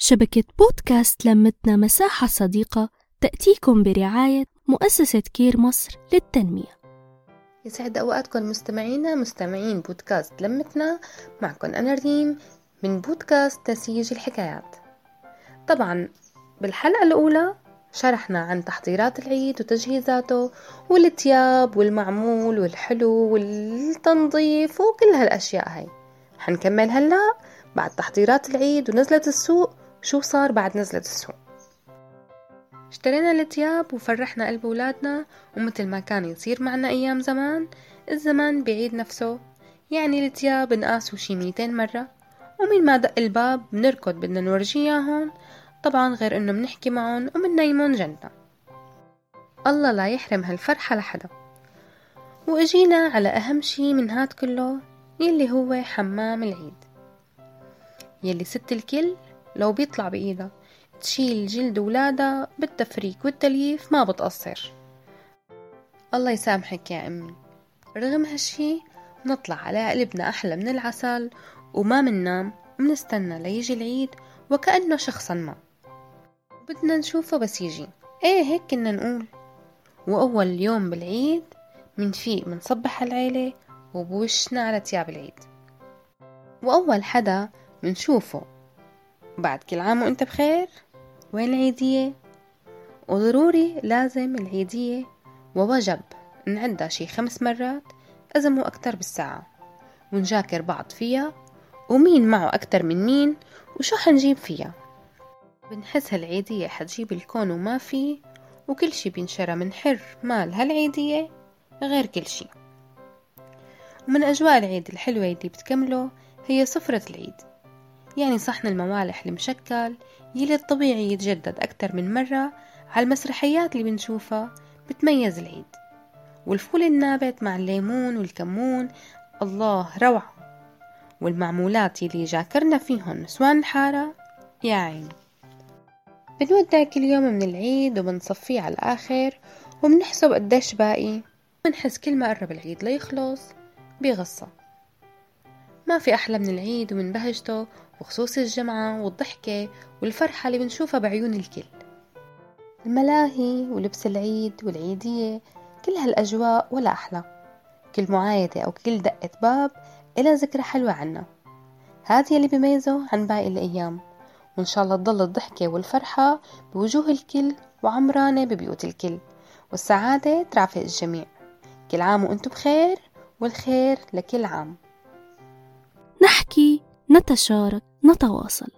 شبكة بودكاست لمتنا مساحة صديقة تأتيكم برعاية مؤسسة كير مصر للتنمية. يسعد أوقاتكم مستمعينا مستمعين بودكاست لمتنا. معكم أنا ريم من بودكاست نسيج الحكايات. طبعا بالحلقة الأولى شرحنا عن تحضيرات العيد وتجهيزاته والتياب والمعمول والحلو والتنظيف وكل هالأشياء هاي. حنكمل هلأ بعد تحضيرات العيد ونزلة السوق شو صار بعد نزلة السوق؟ اشترينا التياب وفرحنا قلب ولادنا ومثل ما كان يصير معنا أيام زمان الزمان بيعيد نفسه. يعني التياب نقاسوا شي ميتين مرة. ومن ما دق الباب بنركض بدنا نورجيهم طبعا غير إنه بنحكي معهم ومنيمون جنة. الله لا يحرم هالفرحة لحدا. وإجينا على أهم شي من هاد كله يلي هو حمام العيد. يلي ست الكل لو بيطلع بإيدها تشيل جلد ولادها بالتفريك والتلييف ما بتقصر الله يسامحك يا أمي. رغم هالشي نطلع على قلبنا أحلى من العسل وما مننام ومنستنى ليجي العيد وكأنه شخصا ما. بدنا نشوفه بس يجي. إيه هيك كنا نقول. وأول يوم بالعيد منفيق منصبح العيلة وبوشنا على تياب العيد. وأول حدا منشوفه بعد كل عام وانت بخير. وين العيدية؟ وضروري لازم العيدية ووجب نعدها شي خمس مرات إذا مو أكتر بالساعة. ونجاكر بعض فيها ومين معه أكتر من مين وشو حنجيب فيها؟ بنحس هالعيدية حتجيب الكون وما فيه وكل شي بينشرى من حر مال هالعيدية غير كل شي. ومن أجواء العيد الحلوة اللي بتكمله هي سفرة العيد. يعني صحن الموالح المشكل يلي الطبيعي يتجدد أكتر من مرة على المسرحيات اللي بنشوفها بتميز العيد. والفول النابت مع الليمون والكمون الله روعة. والمعمولات يلي جاكرنا فيهن نسوان الحارة يا عيني بنودع كل يوم من العيد وبنصفيه على الآخر وبنحسب قديش باقي. بنحس كل ما قرب العيد ليخلص بغصة. ما في أحلى من العيد ومن بهجته وخصوص الجمعة والضحكة والفرحة اللي بنشوفها بعيون الكل. الملاهي ولبس العيد والعيدية كل هالأجواء ولا أحلى. كل معايدة أو كل دقة باب إلها ذكرى حلوة عنا. هذا اللي بيميزه عن باقي الأيام. وإن شاء الله تضل الضحكة والفرحة بوجوه الكل وعمرانة ببيوت الكل. والسعادة ترافق الجميع. كل عام وأنتم بخير والخير لكل عام. نحكي نتشارك نتواصل.